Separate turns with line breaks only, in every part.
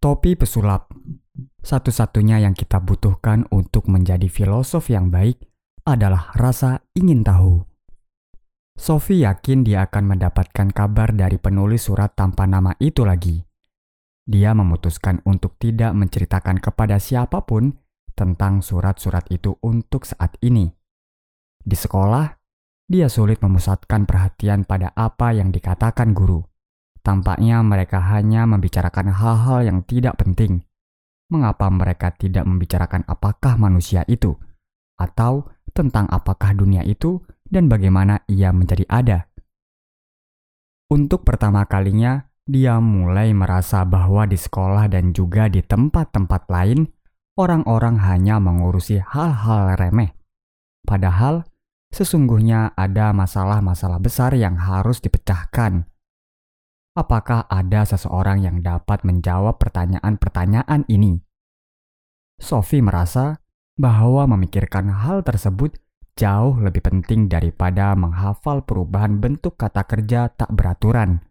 Topi pesulap. Satu-satunya yang kita butuhkan untuk menjadi filosof yang baik adalah rasa ingin tahu. Sophie yakin dia akan mendapatkan kabar dari penulis surat tanpa nama itu lagi. Dia memutuskan untuk tidak menceritakan kepada siapa pun tentang surat-surat itu untuk saat ini. Di sekolah, dia sulit memusatkan perhatian pada apa yang dikatakan guru. Tampaknya mereka hanya membicarakan hal-hal yang tidak penting. Mengapa mereka tidak membicarakan apakah manusia itu, atau tentang apakah dunia itu dan bagaimana ia menjadi ada. Untuk pertama kalinya, dia mulai merasa bahwa di sekolah dan juga di tempat-tempat lain, orang-orang hanya mengurusi hal-hal remeh. Padahal, sesungguhnya ada masalah-masalah besar yang harus dipecahkan. Apakah ada seseorang yang dapat menjawab pertanyaan-pertanyaan ini? Sophie merasa bahwa memikirkan hal tersebut jauh lebih penting daripada menghafal perubahan bentuk kata kerja tak beraturan.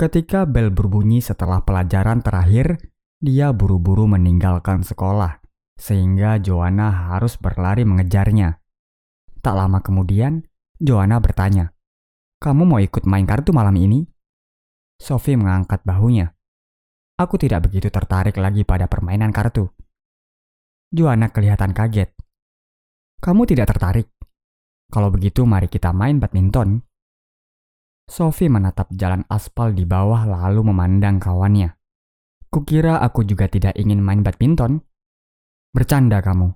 Ketika bel berbunyi setelah pelajaran terakhir, dia buru-buru meninggalkan sekolah, sehingga Joanna harus berlari mengejarnya. Tak lama kemudian, Joanna bertanya, "Kamu mau ikut main kartu malam ini?" Sophie mengangkat bahunya. Aku tidak begitu tertarik lagi pada permainan kartu. Joanna kelihatan kaget. Kamu tidak tertarik? Kalau begitu mari kita main badminton. Sophie menatap jalan aspal di bawah lalu memandang kawannya. Kukira aku juga tidak ingin main badminton. Bercanda kamu.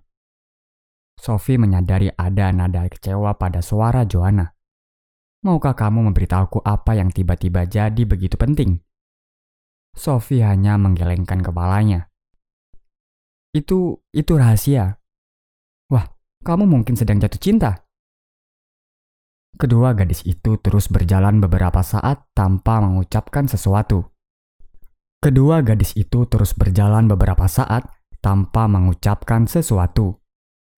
Sophie menyadari ada nada kecewa pada suara Joanna. Maukah kamu memberitahuku apa yang tiba-tiba jadi begitu penting? Sophie hanya menggelengkan kepalanya. Itu, itu rahasia. Wah, kamu mungkin sedang jatuh cinta. Kedua gadis itu terus berjalan beberapa saat tanpa mengucapkan sesuatu. Kedua gadis itu terus berjalan beberapa saat tanpa mengucapkan sesuatu.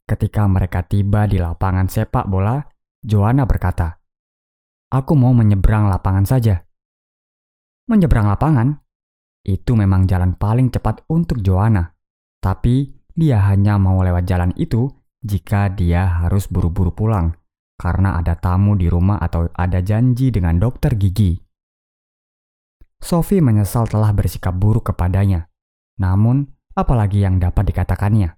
Ketika mereka tiba di lapangan sepak bola, Joanna berkata, "Aku mau menyeberang lapangan saja." Menyeberang lapangan? Itu memang jalan paling cepat untuk Joanna. Tapi dia hanya mau lewat jalan itu jika dia harus buru-buru pulang karena ada tamu di rumah atau ada janji dengan dokter gigi. Sophie menyesal telah bersikap buruk kepadanya. Namun, apalagi yang dapat dikatakannya?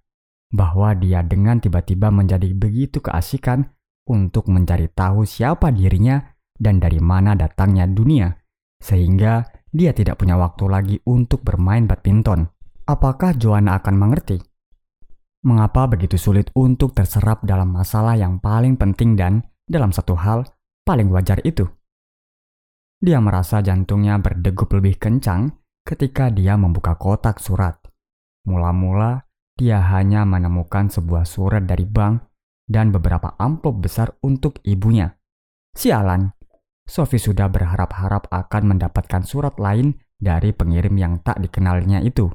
Bahwa dia dengan tiba-tiba menjadi begitu keasikan untuk mencari tahu siapa dirinya dan dari mana datangnya dunia, sehingga dia tidak punya waktu lagi untuk bermain badminton. Apakah Joanna akan mengerti? Mengapa begitu sulit untuk terserap dalam masalah yang paling penting dan, dalam satu hal, paling wajar itu? Dia merasa jantungnya berdegup lebih kencang ketika dia membuka kotak surat. Mula-mula, dia hanya menemukan sebuah surat dari bank dan beberapa amplop besar untuk ibunya. Sialan, Sophie sudah berharap-harap akan mendapatkan surat lain dari pengirim yang tak dikenalnya itu.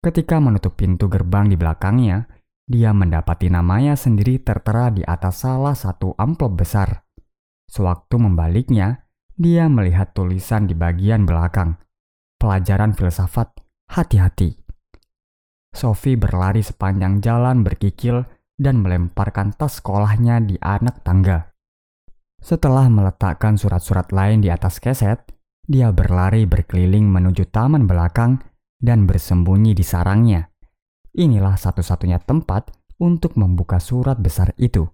Ketika menutup pintu gerbang di belakangnya, dia mendapati namanya sendiri tertera di atas salah satu amplop besar. Sewaktu membaliknya, dia melihat tulisan di bagian belakang. Pelajaran filsafat, hati-hati. Sophie berlari sepanjang jalan berkikil dan melemparkan tas sekolahnya di anak tangga. Setelah meletakkan surat-surat lain di atas keset, dia berlari berkeliling menuju taman belakang dan bersembunyi di sarangnya. Inilah satu-satunya tempat untuk membuka surat besar itu.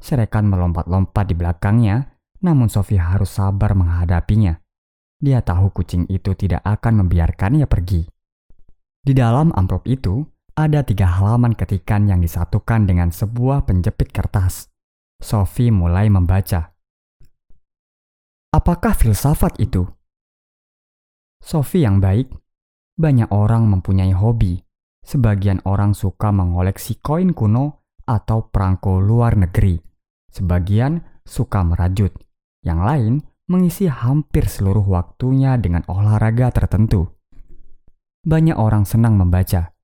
Serekan melompat-lompat di belakangnya, namun Sophie harus sabar menghadapinya. Dia tahu kucing itu tidak akan membiarkannya pergi. Di dalam amplop itu, ada tiga halaman ketikan yang disatukan dengan sebuah penjepit kertas. Sophie mulai membaca. Apakah filsafat itu? Sophie yang baik banyak orang mempunyai hobi. Sebagian orang suka mengoleksi koin kuno atau perangko luar negeri. Sebagian suka merajut. Yang lain mengisi hampir seluruh waktunya dengan olahraga tertentu. Banyak orang senang membaca,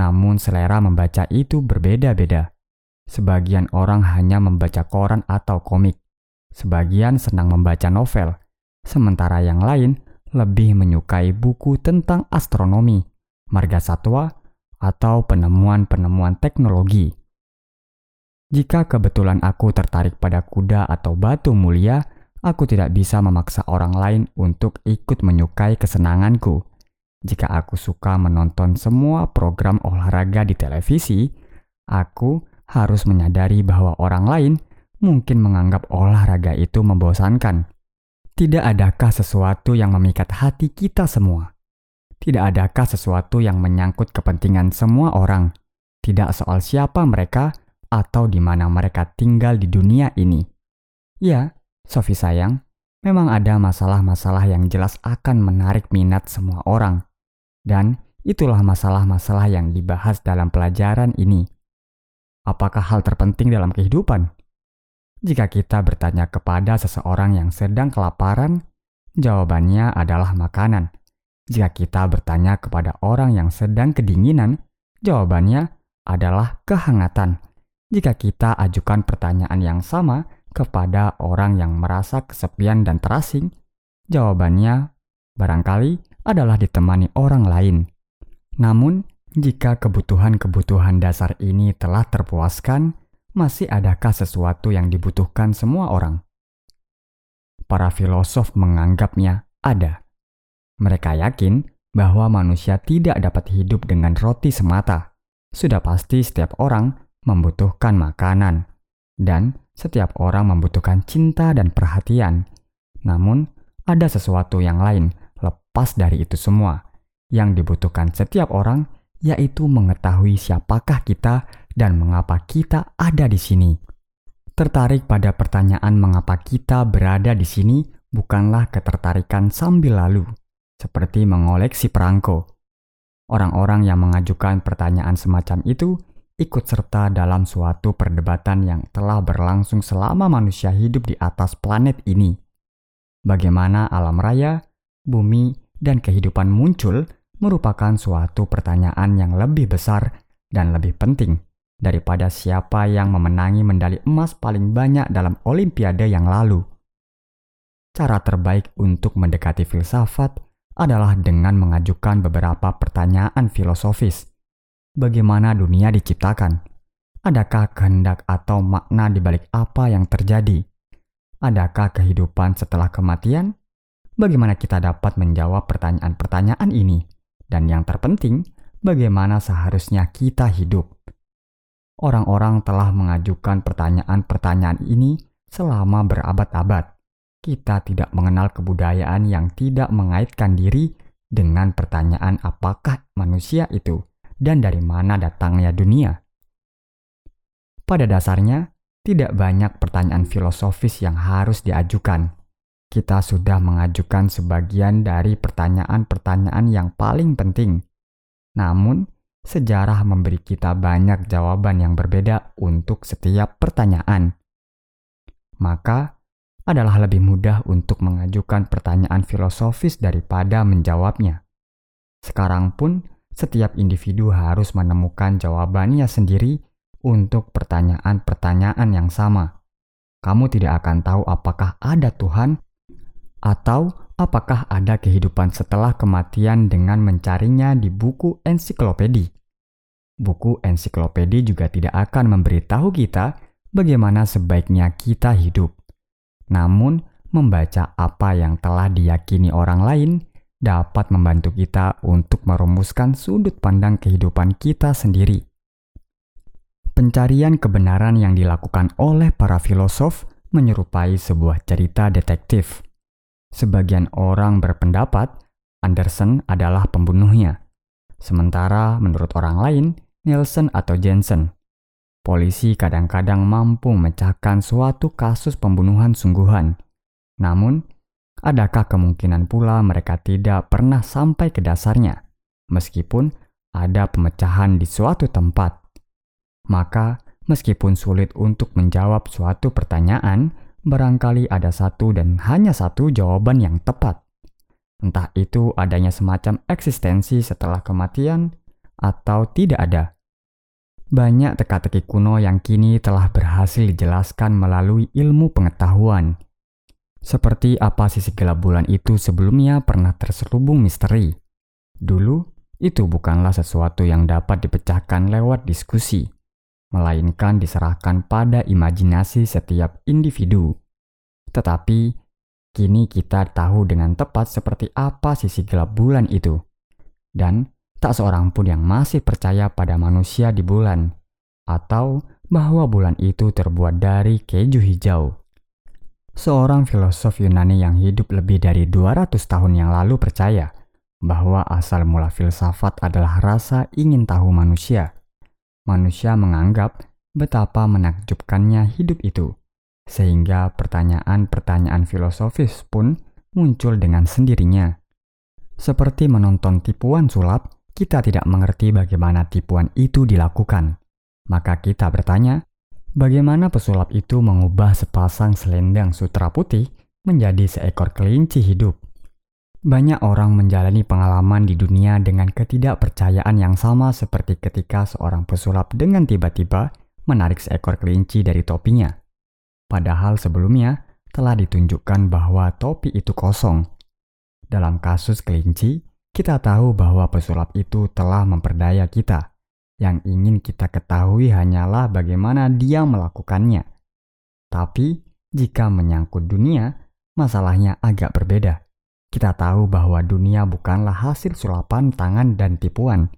namun selera membaca itu berbeda-beda. Sebagian orang hanya membaca koran atau komik, sebagian senang membaca novel, sementara yang lain lebih menyukai buku tentang astronomi, marga satwa, atau penemuan-penemuan teknologi. Jika kebetulan aku tertarik pada kuda atau batu mulia, aku tidak bisa memaksa orang lain untuk ikut menyukai kesenanganku. Jika aku suka menonton semua program olahraga di televisi, aku harus menyadari bahwa orang lain mungkin menganggap olahraga itu membosankan. Tidak adakah sesuatu yang memikat hati kita semua? Tidak adakah sesuatu yang menyangkut kepentingan semua orang? Tidak soal siapa mereka, atau di mana mereka tinggal di dunia ini. Ya, Sofi sayang, memang ada masalah-masalah yang jelas akan menarik minat semua orang. Dan itulah masalah-masalah yang dibahas dalam pelajaran ini. Apakah hal terpenting dalam kehidupan? Jika kita bertanya kepada seseorang yang sedang kelaparan, jawabannya adalah makanan. Jika kita bertanya kepada orang yang sedang kedinginan, jawabannya adalah kehangatan jika kita ajukan pertanyaan yang sama kepada orang yang merasa kesepian dan terasing, jawabannya barangkali adalah ditemani orang lain. Namun, jika kebutuhan-kebutuhan dasar ini telah terpuaskan, masih adakah sesuatu yang dibutuhkan semua orang? Para filosof menganggapnya ada. Mereka yakin bahwa manusia tidak dapat hidup dengan roti semata. Sudah pasti setiap orang membutuhkan makanan, dan setiap orang membutuhkan cinta dan perhatian. Namun, ada sesuatu yang lain lepas dari itu semua yang dibutuhkan setiap orang, yaitu mengetahui siapakah kita dan mengapa kita ada di sini. Tertarik pada pertanyaan mengapa kita berada di sini bukanlah ketertarikan sambil lalu, seperti mengoleksi perangko. Orang-orang yang mengajukan pertanyaan semacam itu ikut serta dalam suatu perdebatan yang telah berlangsung selama manusia hidup di atas planet ini. Bagaimana alam raya, bumi, dan kehidupan muncul merupakan suatu pertanyaan yang lebih besar dan lebih penting daripada siapa yang memenangi medali emas paling banyak dalam olimpiade yang lalu. Cara terbaik untuk mendekati filsafat adalah dengan mengajukan beberapa pertanyaan filosofis bagaimana dunia diciptakan? Adakah kehendak atau makna di balik apa yang terjadi? Adakah kehidupan setelah kematian? Bagaimana kita dapat menjawab pertanyaan-pertanyaan ini? Dan yang terpenting, bagaimana seharusnya kita hidup? Orang-orang telah mengajukan pertanyaan-pertanyaan ini selama berabad-abad. Kita tidak mengenal kebudayaan yang tidak mengaitkan diri dengan pertanyaan apakah manusia itu dan dari mana datangnya dunia. Pada dasarnya, tidak banyak pertanyaan filosofis yang harus diajukan. Kita sudah mengajukan sebagian dari pertanyaan-pertanyaan yang paling penting. Namun, sejarah memberi kita banyak jawaban yang berbeda untuk setiap pertanyaan. Maka, adalah lebih mudah untuk mengajukan pertanyaan filosofis daripada menjawabnya. Sekarang pun, setiap individu harus menemukan jawabannya sendiri untuk pertanyaan-pertanyaan yang sama. Kamu tidak akan tahu apakah ada Tuhan atau apakah ada kehidupan setelah kematian dengan mencarinya di buku ensiklopedi. Buku ensiklopedi juga tidak akan memberitahu kita bagaimana sebaiknya kita hidup. Namun, membaca apa yang telah diyakini orang lain dapat membantu kita untuk merumuskan sudut pandang kehidupan kita sendiri. Pencarian kebenaran yang dilakukan oleh para filosof menyerupai sebuah cerita detektif. Sebagian orang berpendapat Anderson adalah pembunuhnya, sementara menurut orang lain, Nielsen atau Jensen. Polisi kadang-kadang mampu memecahkan suatu kasus pembunuhan sungguhan, namun adakah kemungkinan pula mereka tidak pernah sampai ke dasarnya, meskipun ada pemecahan di suatu tempat? Maka, meskipun sulit untuk menjawab suatu pertanyaan, barangkali ada satu dan hanya satu jawaban yang tepat. Entah itu adanya semacam eksistensi setelah kematian atau tidak ada. Banyak teka-teki kuno yang kini telah berhasil dijelaskan melalui ilmu pengetahuan Seperti apa sisi gelap bulan itu sebelumnya pernah terselubung misteri. Dulu, itu bukanlah sesuatu yang dapat dipecahkan lewat diskusi, melainkan diserahkan pada imajinasi setiap individu. Tetapi, kini kita tahu dengan tepat seperti apa sisi gelap bulan itu. Dan tak seorang pun yang masih percaya pada manusia di bulan, atau bahwa bulan itu terbuat dari keju hijau. Seorang filosof Yunani yang hidup lebih dari 200 tahun yang lalu percaya bahwa asal mula filsafat adalah rasa ingin tahu manusia. Manusia menganggap betapa menakjubkannya hidup itu, sehingga pertanyaan-pertanyaan filosofis pun muncul dengan sendirinya. Seperti menonton tipuan sulap, kita tidak mengerti bagaimana tipuan itu dilakukan. Maka kita bertanya, Bagaimana pesulap itu mengubah sepasang selendang sutra putih menjadi seekor kelinci hidup? Banyak orang menjalani pengalaman di dunia dengan ketidakpercayaan yang sama seperti ketika seorang pesulap dengan tiba-tiba menarik seekor kelinci dari topinya. Padahal sebelumnya telah ditunjukkan bahwa topi itu kosong. Dalam kasus kelinci, kita tahu bahwa pesulap itu telah memperdaya kita yang ingin kita ketahui hanyalah bagaimana dia melakukannya. Tapi, jika menyangkut dunia, masalahnya agak berbeda. Kita tahu bahwa dunia bukanlah hasil sulapan tangan dan tipuan,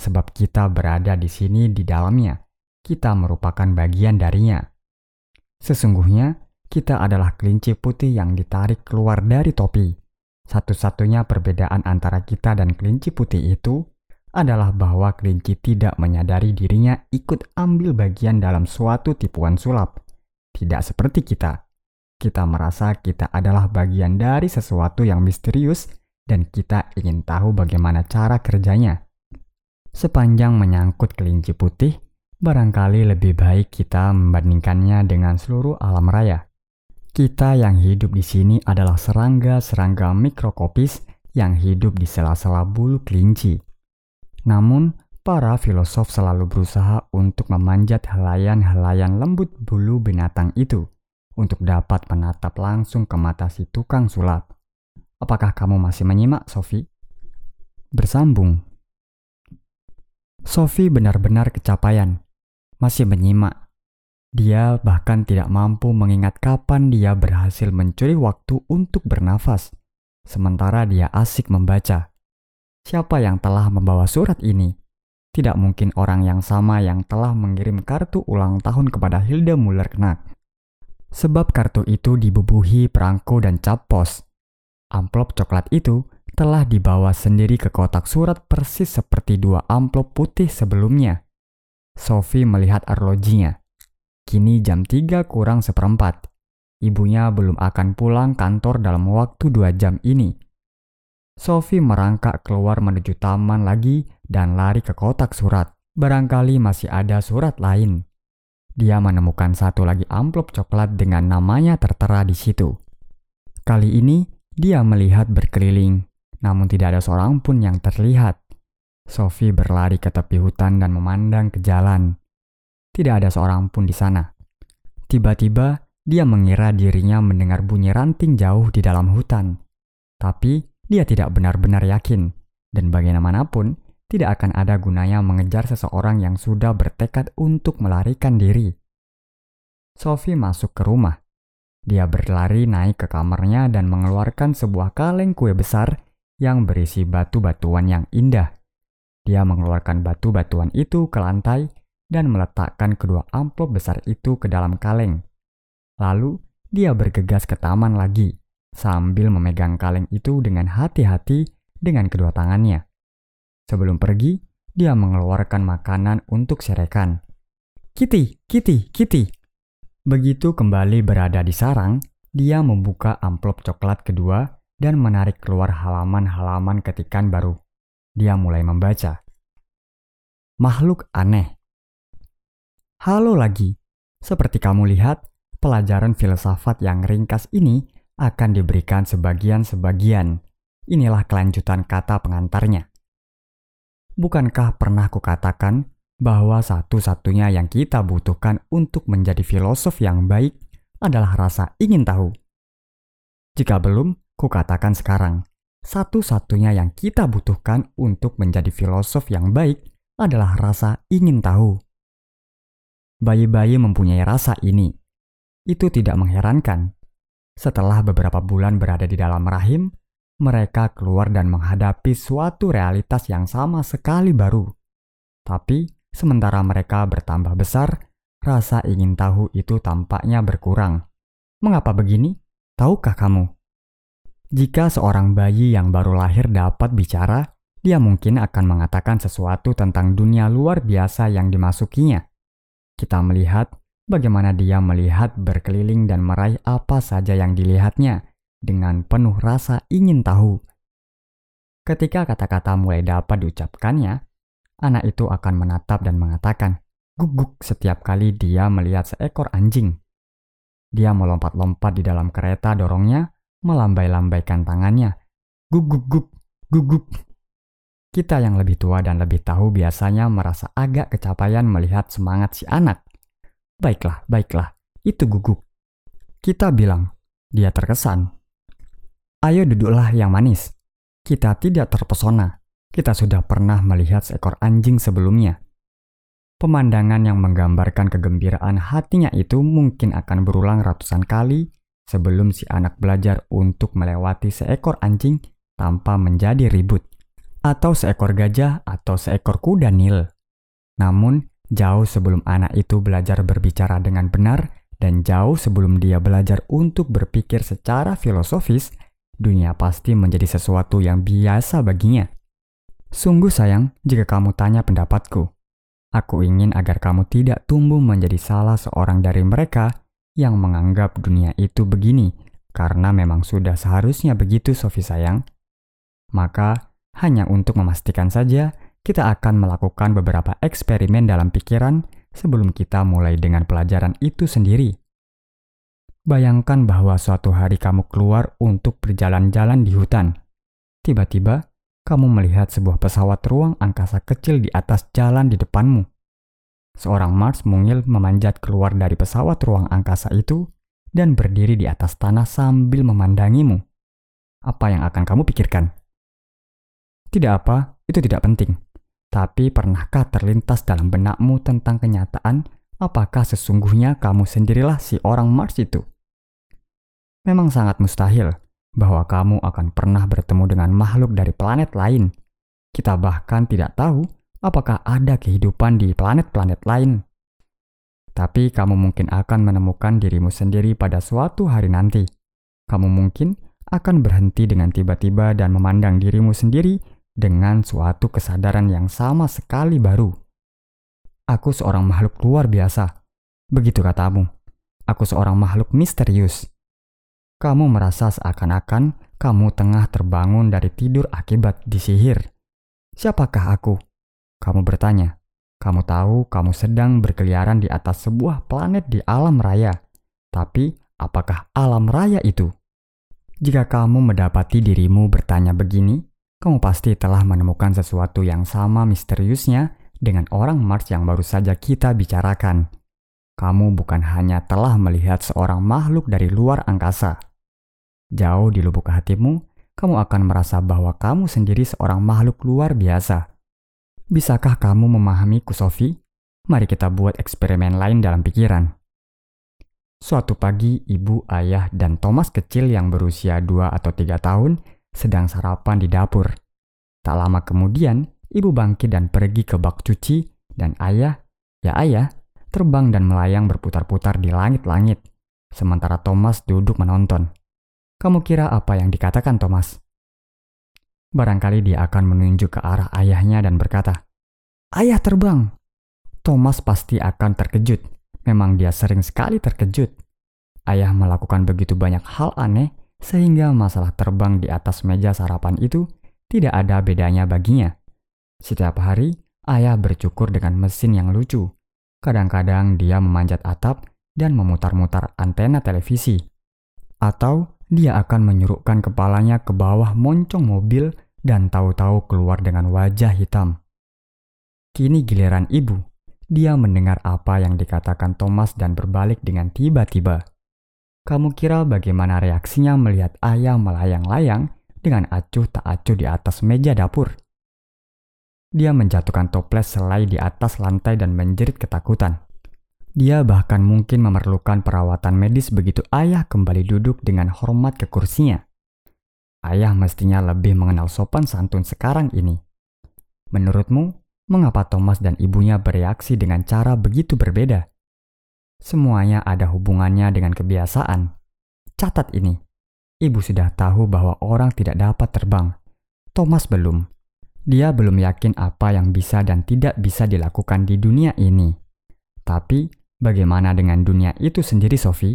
sebab kita berada di sini di dalamnya. Kita merupakan bagian darinya. Sesungguhnya, kita adalah kelinci putih yang ditarik keluar dari topi. Satu-satunya perbedaan antara kita dan kelinci putih itu adalah bahwa kelinci tidak menyadari dirinya ikut ambil bagian dalam suatu tipuan sulap. Tidak seperti kita. Kita merasa kita adalah bagian dari sesuatu yang misterius dan kita ingin tahu bagaimana cara kerjanya. Sepanjang menyangkut kelinci putih, barangkali lebih baik kita membandingkannya dengan seluruh alam raya. Kita yang hidup di sini adalah serangga-serangga mikrokopis yang hidup di sela-sela bulu kelinci. Namun, para filosof selalu berusaha untuk memanjat helayan-helayan lembut bulu binatang itu untuk dapat menatap langsung ke mata si tukang sulap. Apakah kamu masih menyimak, Sophie? Bersambung. Sophie benar-benar kecapaian, masih menyimak. Dia bahkan tidak mampu mengingat kapan dia berhasil mencuri waktu untuk bernafas, sementara dia asik membaca siapa yang telah membawa surat ini? Tidak mungkin orang yang sama yang telah mengirim kartu ulang tahun kepada Hilda Muller Knack. Sebab kartu itu dibubuhi perangko dan cap pos. Amplop coklat itu telah dibawa sendiri ke kotak surat persis seperti dua amplop putih sebelumnya. Sophie melihat arlojinya. Kini jam 3 kurang seperempat. Ibunya belum akan pulang kantor dalam waktu dua jam ini. Sophie merangkak keluar menuju taman lagi dan lari ke kotak surat. Barangkali masih ada surat lain. Dia menemukan satu lagi amplop coklat dengan namanya tertera di situ. Kali ini, dia melihat berkeliling, namun tidak ada seorang pun yang terlihat. Sophie berlari ke tepi hutan dan memandang ke jalan. Tidak ada seorang pun di sana. Tiba-tiba, dia mengira dirinya mendengar bunyi ranting jauh di dalam hutan. Tapi, dia tidak benar-benar yakin, dan bagaimanapun tidak akan ada gunanya mengejar seseorang yang sudah bertekad untuk melarikan diri. Sophie masuk ke rumah. Dia berlari naik ke kamarnya dan mengeluarkan sebuah kaleng kue besar yang berisi batu-batuan yang indah. Dia mengeluarkan batu-batuan itu ke lantai dan meletakkan kedua amplop besar itu ke dalam kaleng. Lalu, dia bergegas ke taman lagi sambil memegang kaleng itu dengan hati-hati dengan kedua tangannya. Sebelum pergi, dia mengeluarkan makanan untuk serekan. Kitty, Kitty, Kitty. Begitu kembali berada di sarang, dia membuka amplop coklat kedua dan menarik keluar halaman-halaman ketikan baru. Dia mulai membaca. Makhluk aneh. Halo lagi. Seperti kamu lihat, pelajaran filsafat yang ringkas ini akan diberikan sebagian-sebagian. Inilah kelanjutan kata pengantarnya. Bukankah pernah kukatakan bahwa satu-satunya yang kita butuhkan untuk menjadi filosof yang baik adalah rasa ingin tahu? Jika belum, kukatakan sekarang, satu-satunya yang kita butuhkan untuk menjadi filosof yang baik adalah rasa ingin tahu. Bayi-bayi mempunyai rasa ini. Itu tidak mengherankan. Setelah beberapa bulan berada di dalam rahim, mereka keluar dan menghadapi suatu realitas yang sama sekali baru. Tapi, sementara mereka bertambah besar, rasa ingin tahu itu tampaknya berkurang. Mengapa begini? Tahukah kamu? Jika seorang bayi yang baru lahir dapat bicara, dia mungkin akan mengatakan sesuatu tentang dunia luar biasa yang dimasukinya. Kita melihat bagaimana dia melihat berkeliling dan meraih apa saja yang dilihatnya dengan penuh rasa ingin tahu. Ketika kata-kata mulai dapat diucapkannya, anak itu akan menatap dan mengatakan, guguk setiap kali dia melihat seekor anjing. Dia melompat-lompat di dalam kereta dorongnya, melambai-lambaikan tangannya. Guguk-guk, guguk. Kita yang lebih tua dan lebih tahu biasanya merasa agak kecapaian melihat semangat si anak. Baiklah, baiklah, itu guguk. Kita bilang, dia terkesan. Ayo duduklah yang manis. Kita tidak terpesona. Kita sudah pernah melihat seekor anjing sebelumnya. Pemandangan yang menggambarkan kegembiraan hatinya itu mungkin akan berulang ratusan kali sebelum si anak belajar untuk melewati seekor anjing tanpa menjadi ribut, atau seekor gajah atau seekor kuda nil. Namun, jauh sebelum anak itu belajar berbicara dengan benar dan jauh sebelum dia belajar untuk berpikir secara filosofis, dunia pasti menjadi sesuatu yang biasa baginya. Sungguh sayang jika kamu tanya pendapatku. Aku ingin agar kamu tidak tumbuh menjadi salah seorang dari mereka yang menganggap dunia itu begini, karena memang sudah seharusnya begitu, Sofi sayang. Maka, hanya untuk memastikan saja, kita akan melakukan beberapa eksperimen dalam pikiran sebelum kita mulai dengan pelajaran itu sendiri. Bayangkan bahwa suatu hari kamu keluar untuk berjalan-jalan di hutan. Tiba-tiba, kamu melihat sebuah pesawat ruang angkasa kecil di atas jalan di depanmu. Seorang Mars mungil memanjat keluar dari pesawat ruang angkasa itu dan berdiri di atas tanah sambil memandangimu. Apa yang akan kamu pikirkan? Tidak apa, itu tidak penting. Tapi pernahkah terlintas dalam benakmu tentang kenyataan apakah sesungguhnya kamu sendirilah si orang Mars itu? Memang sangat mustahil bahwa kamu akan pernah bertemu dengan makhluk dari planet lain. Kita bahkan tidak tahu apakah ada kehidupan di planet-planet lain. Tapi kamu mungkin akan menemukan dirimu sendiri pada suatu hari nanti. Kamu mungkin akan berhenti dengan tiba-tiba dan memandang dirimu sendiri dengan suatu kesadaran yang sama sekali baru. Aku seorang makhluk luar biasa. Begitu katamu. Aku seorang makhluk misterius kamu merasa seakan-akan kamu tengah terbangun dari tidur akibat disihir. Siapakah aku? Kamu bertanya. Kamu tahu kamu sedang berkeliaran di atas sebuah planet di alam raya. Tapi, apakah alam raya itu? Jika kamu mendapati dirimu bertanya begini, kamu pasti telah menemukan sesuatu yang sama misteriusnya dengan orang Mars yang baru saja kita bicarakan kamu bukan hanya telah melihat seorang makhluk dari luar angkasa. Jauh di lubuk hatimu, kamu akan merasa bahwa kamu sendiri seorang makhluk luar biasa. Bisakah kamu memahamiku, Sophie? Mari kita buat eksperimen lain dalam pikiran. Suatu pagi, ibu, ayah, dan Thomas kecil yang berusia dua atau tiga tahun sedang sarapan di dapur. Tak lama kemudian, ibu bangkit dan pergi ke bak cuci, dan ayah, ya ayah, terbang dan melayang berputar-putar di langit-langit, sementara Thomas duduk menonton. Kamu kira apa yang dikatakan Thomas? Barangkali dia akan menunjuk ke arah ayahnya dan berkata, Ayah terbang! Thomas pasti akan terkejut. Memang dia sering sekali terkejut. Ayah melakukan begitu banyak hal aneh sehingga masalah terbang di atas meja sarapan itu tidak ada bedanya baginya. Setiap hari, ayah bercukur dengan mesin yang lucu, Kadang-kadang dia memanjat atap dan memutar-mutar antena televisi. Atau dia akan menyurukkan kepalanya ke bawah moncong mobil dan tahu-tahu keluar dengan wajah hitam. Kini giliran ibu. Dia mendengar apa yang dikatakan Thomas dan berbalik dengan tiba-tiba. Kamu kira bagaimana reaksinya melihat ayah melayang-layang dengan acuh tak acuh di atas meja dapur? Dia menjatuhkan toples selai di atas lantai dan menjerit ketakutan. Dia bahkan mungkin memerlukan perawatan medis begitu ayah kembali duduk dengan hormat ke kursinya. Ayah mestinya lebih mengenal sopan santun sekarang ini. Menurutmu, mengapa Thomas dan ibunya bereaksi dengan cara begitu berbeda? Semuanya ada hubungannya dengan kebiasaan. Catat ini. Ibu sudah tahu bahwa orang tidak dapat terbang. Thomas belum. Dia belum yakin apa yang bisa dan tidak bisa dilakukan di dunia ini. Tapi, bagaimana dengan dunia itu sendiri, Sophie?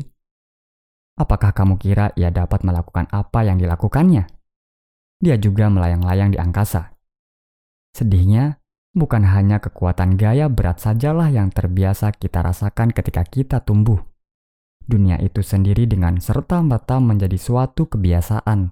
Apakah kamu kira ia dapat melakukan apa yang dilakukannya? Dia juga melayang-layang di angkasa. Sedihnya, bukan hanya kekuatan gaya berat sajalah yang terbiasa kita rasakan ketika kita tumbuh. Dunia itu sendiri dengan serta-merta menjadi suatu kebiasaan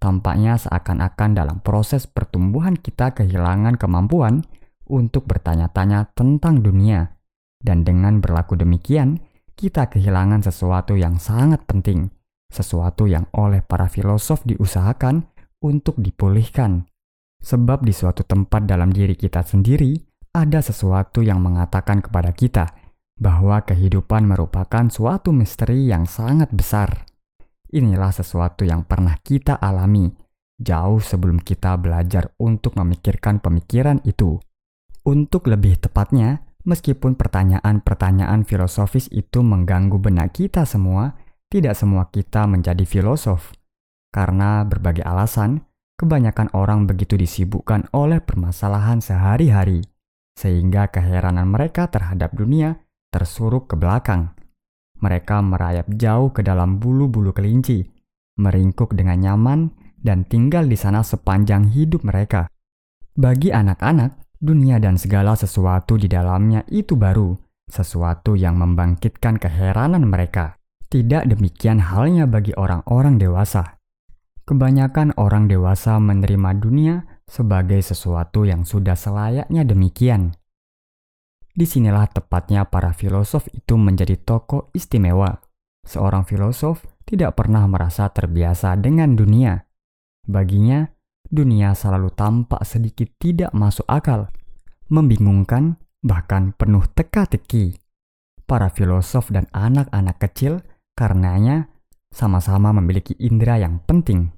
Tampaknya seakan-akan dalam proses pertumbuhan kita kehilangan kemampuan untuk bertanya-tanya tentang dunia. Dan dengan berlaku demikian, kita kehilangan sesuatu yang sangat penting, sesuatu yang oleh para filosof diusahakan untuk dipulihkan. Sebab di suatu tempat dalam diri kita sendiri, ada sesuatu yang mengatakan kepada kita bahwa kehidupan merupakan suatu misteri yang sangat besar. Inilah sesuatu yang pernah kita alami jauh sebelum kita belajar untuk memikirkan pemikiran itu. Untuk lebih tepatnya, meskipun pertanyaan-pertanyaan filosofis itu mengganggu benak kita semua, tidak semua kita menjadi filosof. Karena berbagai alasan, kebanyakan orang begitu disibukkan oleh permasalahan sehari-hari, sehingga keheranan mereka terhadap dunia tersuruk ke belakang. Mereka merayap jauh ke dalam bulu-bulu kelinci, meringkuk dengan nyaman, dan tinggal di sana sepanjang hidup mereka. Bagi anak-anak, dunia dan segala sesuatu di dalamnya itu baru, sesuatu yang membangkitkan keheranan mereka. Tidak demikian halnya bagi orang-orang dewasa. Kebanyakan orang dewasa menerima dunia sebagai sesuatu yang sudah selayaknya demikian. Di sinilah tepatnya para filosof itu menjadi tokoh istimewa. Seorang filosof tidak pernah merasa terbiasa dengan dunia. Baginya, dunia selalu tampak sedikit tidak masuk akal, membingungkan, bahkan penuh teka-teki. Para filosof dan anak-anak kecil karenanya sama-sama memiliki indera yang penting.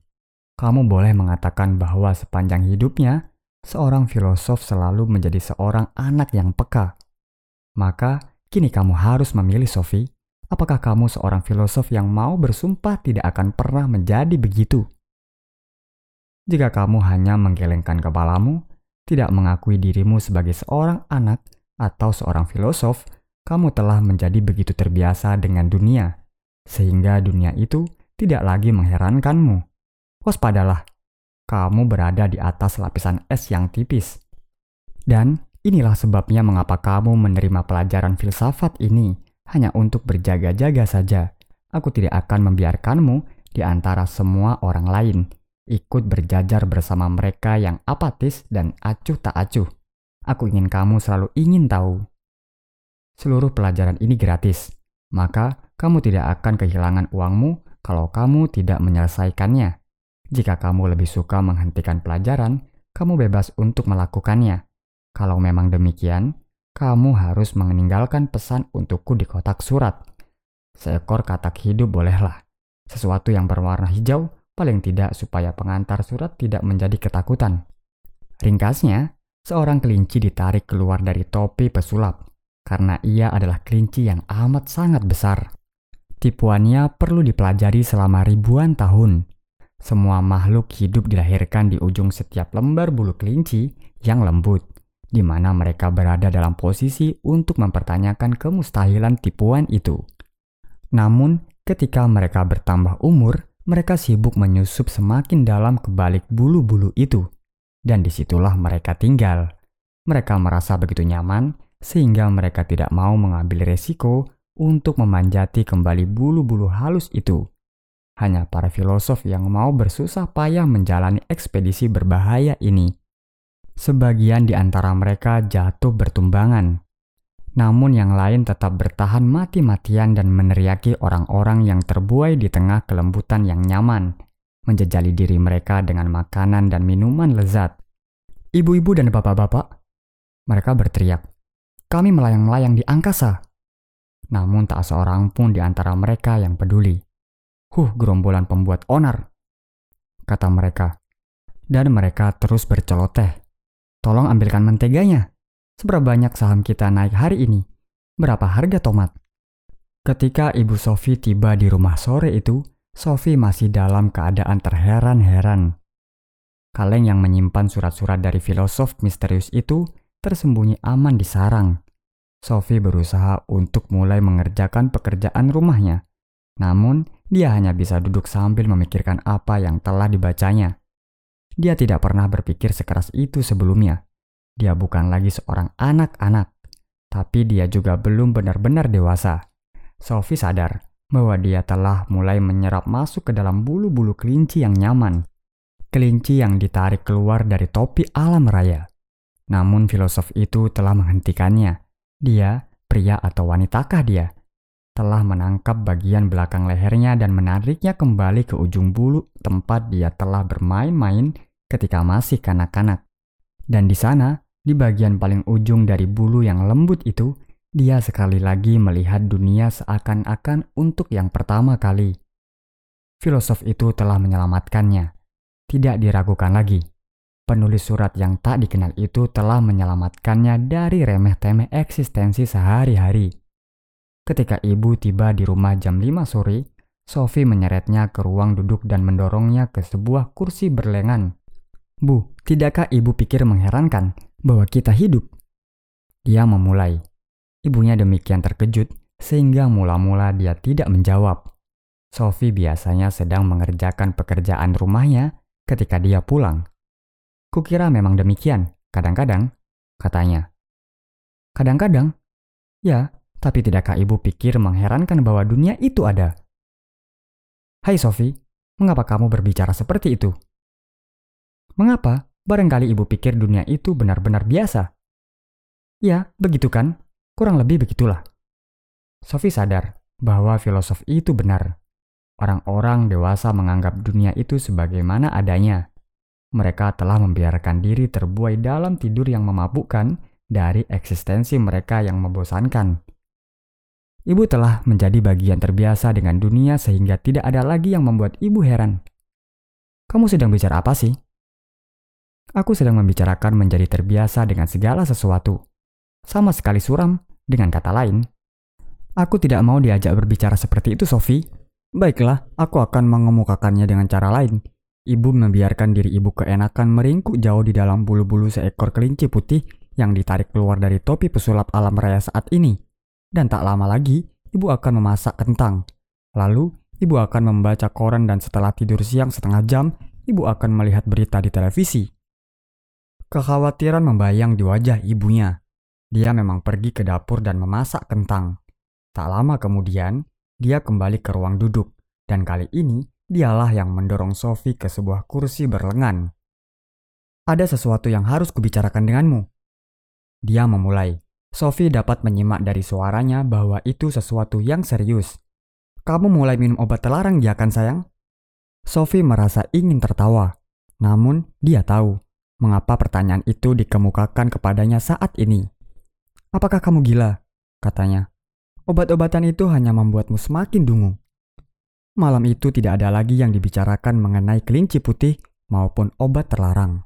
Kamu boleh mengatakan bahwa sepanjang hidupnya, seorang filosof selalu menjadi seorang anak yang peka, maka, kini kamu harus memilih Sophie. Apakah kamu seorang filosof yang mau bersumpah tidak akan pernah menjadi begitu? Jika kamu hanya menggelengkan kepalamu, tidak mengakui dirimu sebagai seorang anak atau seorang filosof, kamu telah menjadi begitu terbiasa dengan dunia, sehingga dunia itu tidak lagi mengherankanmu. Waspadalah, kamu berada di atas lapisan es yang tipis. Dan Inilah sebabnya mengapa kamu menerima pelajaran filsafat ini hanya untuk berjaga-jaga saja. Aku tidak akan membiarkanmu di antara semua orang lain ikut berjajar bersama mereka yang apatis dan acuh tak acuh. Aku ingin kamu selalu ingin tahu. Seluruh pelajaran ini gratis, maka kamu tidak akan kehilangan uangmu kalau kamu tidak menyelesaikannya. Jika kamu lebih suka menghentikan pelajaran, kamu bebas untuk melakukannya. Kalau memang demikian, kamu harus meninggalkan pesan untukku di kotak surat. Seekor katak hidup bolehlah. Sesuatu yang berwarna hijau, paling tidak supaya pengantar surat tidak menjadi ketakutan. Ringkasnya, seorang kelinci ditarik keluar dari topi pesulap, karena ia adalah kelinci yang amat sangat besar. Tipuannya perlu dipelajari selama ribuan tahun. Semua makhluk hidup dilahirkan di ujung setiap lembar bulu kelinci yang lembut di mana mereka berada dalam posisi untuk mempertanyakan kemustahilan tipuan itu. Namun, ketika mereka bertambah umur, mereka sibuk menyusup semakin dalam ke balik bulu-bulu itu, dan di situlah mereka tinggal. Mereka merasa begitu nyaman sehingga mereka tidak mau mengambil resiko untuk memanjati kembali bulu-bulu halus itu. Hanya para filosof yang mau bersusah payah menjalani ekspedisi berbahaya ini Sebagian di antara mereka jatuh bertumbangan. Namun yang lain tetap bertahan mati-matian dan meneriaki orang-orang yang terbuai di tengah kelembutan yang nyaman, menjejali diri mereka dengan makanan dan minuman lezat. Ibu-ibu dan bapak-bapak, mereka berteriak, kami melayang-layang di angkasa. Namun tak seorang pun di antara mereka yang peduli. Huh, gerombolan pembuat onar, kata mereka. Dan mereka terus berceloteh. Tolong ambilkan menteganya. Seberapa banyak saham kita naik hari ini? Berapa harga tomat? Ketika Ibu Sofi tiba di rumah sore itu, Sofi masih dalam keadaan terheran-heran. Kaleng yang menyimpan surat-surat dari filosof misterius itu tersembunyi aman di sarang. Sofi berusaha untuk mulai mengerjakan pekerjaan rumahnya. Namun, dia hanya bisa duduk sambil memikirkan apa yang telah dibacanya. Dia tidak pernah berpikir sekeras itu sebelumnya. Dia bukan lagi seorang anak-anak, tapi dia juga belum benar-benar dewasa. Sophie sadar bahwa dia telah mulai menyerap masuk ke dalam bulu-bulu kelinci yang nyaman. Kelinci yang ditarik keluar dari topi alam raya. Namun filosof itu telah menghentikannya. Dia, pria atau wanitakah dia, telah menangkap bagian belakang lehernya dan menariknya kembali ke ujung bulu tempat dia telah bermain-main ketika masih kanak-kanak. Dan di sana, di bagian paling ujung dari bulu yang lembut itu, dia sekali lagi melihat dunia seakan-akan untuk yang pertama kali. Filosof itu telah menyelamatkannya. Tidak diragukan lagi. Penulis surat yang tak dikenal itu telah menyelamatkannya dari remeh-temeh eksistensi sehari-hari. Ketika ibu tiba di rumah jam 5 sore, Sophie menyeretnya ke ruang duduk dan mendorongnya ke sebuah kursi berlengan. Bu, tidakkah ibu pikir mengherankan bahwa kita hidup? Dia memulai. Ibunya demikian terkejut sehingga mula-mula dia tidak menjawab. Sophie biasanya sedang mengerjakan pekerjaan rumahnya ketika dia pulang. Kukira memang demikian, kadang-kadang, katanya. Kadang-kadang? Ya, tapi tidakkah ibu pikir mengherankan bahwa dunia itu ada? Hai Sophie, mengapa kamu berbicara seperti itu? Mengapa? Barangkali ibu pikir dunia itu benar-benar biasa. Ya, begitu kan? Kurang lebih begitulah. Sophie sadar bahwa filosof itu benar. Orang-orang dewasa menganggap dunia itu sebagaimana adanya. Mereka telah membiarkan diri terbuai dalam tidur yang memabukkan dari eksistensi mereka yang membosankan. Ibu telah menjadi bagian terbiasa dengan dunia sehingga tidak ada lagi yang membuat ibu heran. Kamu sedang bicara apa sih? Aku sedang membicarakan menjadi terbiasa dengan segala sesuatu. Sama sekali suram, dengan kata lain. Aku tidak mau diajak berbicara seperti itu, Sophie. Baiklah, aku akan mengemukakannya dengan cara lain. Ibu membiarkan diri ibu keenakan meringkuk jauh di dalam bulu-bulu seekor kelinci putih yang ditarik keluar dari topi pesulap alam raya saat ini. Dan tak lama lagi, ibu akan memasak kentang. Lalu, ibu akan membaca koran dan setelah tidur siang setengah jam, ibu akan melihat berita di televisi. Kekhawatiran membayang di wajah ibunya. Dia memang pergi ke dapur dan memasak kentang. Tak lama kemudian, dia kembali ke ruang duduk, dan kali ini dialah yang mendorong Sophie ke sebuah kursi berlengan. Ada sesuatu yang harus kubicarakan denganmu. Dia memulai. Sophie dapat menyimak dari suaranya bahwa itu sesuatu yang serius. Kamu mulai minum obat terlarang ya kan sayang? Sophie merasa ingin tertawa. Namun, dia tahu mengapa pertanyaan itu dikemukakan kepadanya saat ini. Apakah kamu gila? katanya. Obat-obatan itu hanya membuatmu semakin dungu. Malam itu tidak ada lagi yang dibicarakan mengenai kelinci putih maupun obat terlarang.